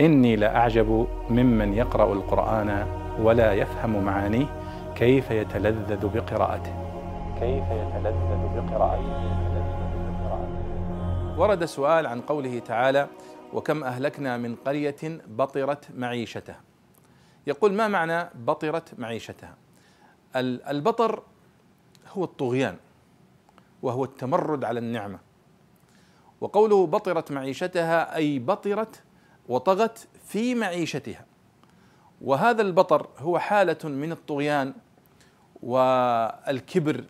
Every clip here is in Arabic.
إني لأعجب ممن يقرأ القرآن ولا يفهم معانيه كيف يتلذذ بقراءته. كيف يتلذذ بقراءته. ورد سؤال عن قوله تعالى وكم أهلكنا من قرية بطرت معيشتها. يقول ما معنى بطرت معيشتها؟ البطر هو الطغيان وهو التمرد على النعمة. وقوله بطرت معيشتها أي بطرت وطغت في معيشتها. وهذا البطر هو حالة من الطغيان والكبر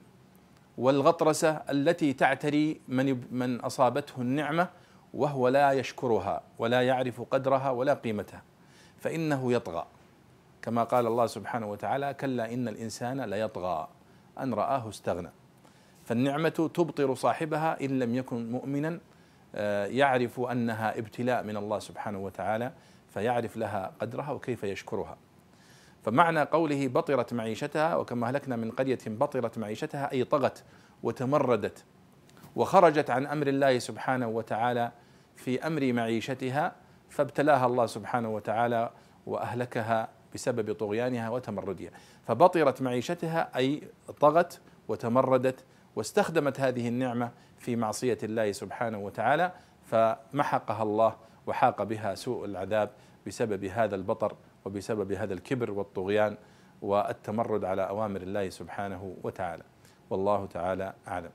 والغطرسة التي تعتري من من أصابته النعمة وهو لا يشكرها ولا يعرف قدرها ولا قيمتها فإنه يطغى. كما قال الله سبحانه وتعالى كلا إن الإنسان ليطغى. أن رآه استغنى. فالنعمة تبطر صاحبها إن لم يكن مؤمنا يعرف أنها ابتلاء من الله سبحانه وتعالى فيعرف لها قدرها وكيف يشكرها. فمعنى قوله بطرت معيشتها وكما أهلكنا من قرية بطرت معيشتها أي طغت وتمردت وخرجت عن أمر الله سبحانه وتعالى في أمر معيشتها فابتلاها الله سبحانه وتعالى وأهلكها بسبب طغيانها وتمردها. فبطرت معيشتها أي طغت وتمردت واستخدمت هذه النعمة في معصية الله سبحانه وتعالى فمحقها الله وحاق بها سوء العذاب بسبب هذا البطر وبسبب هذا الكبر والطغيان والتمرد على أوامر الله سبحانه وتعالى. والله تعالى أعلم.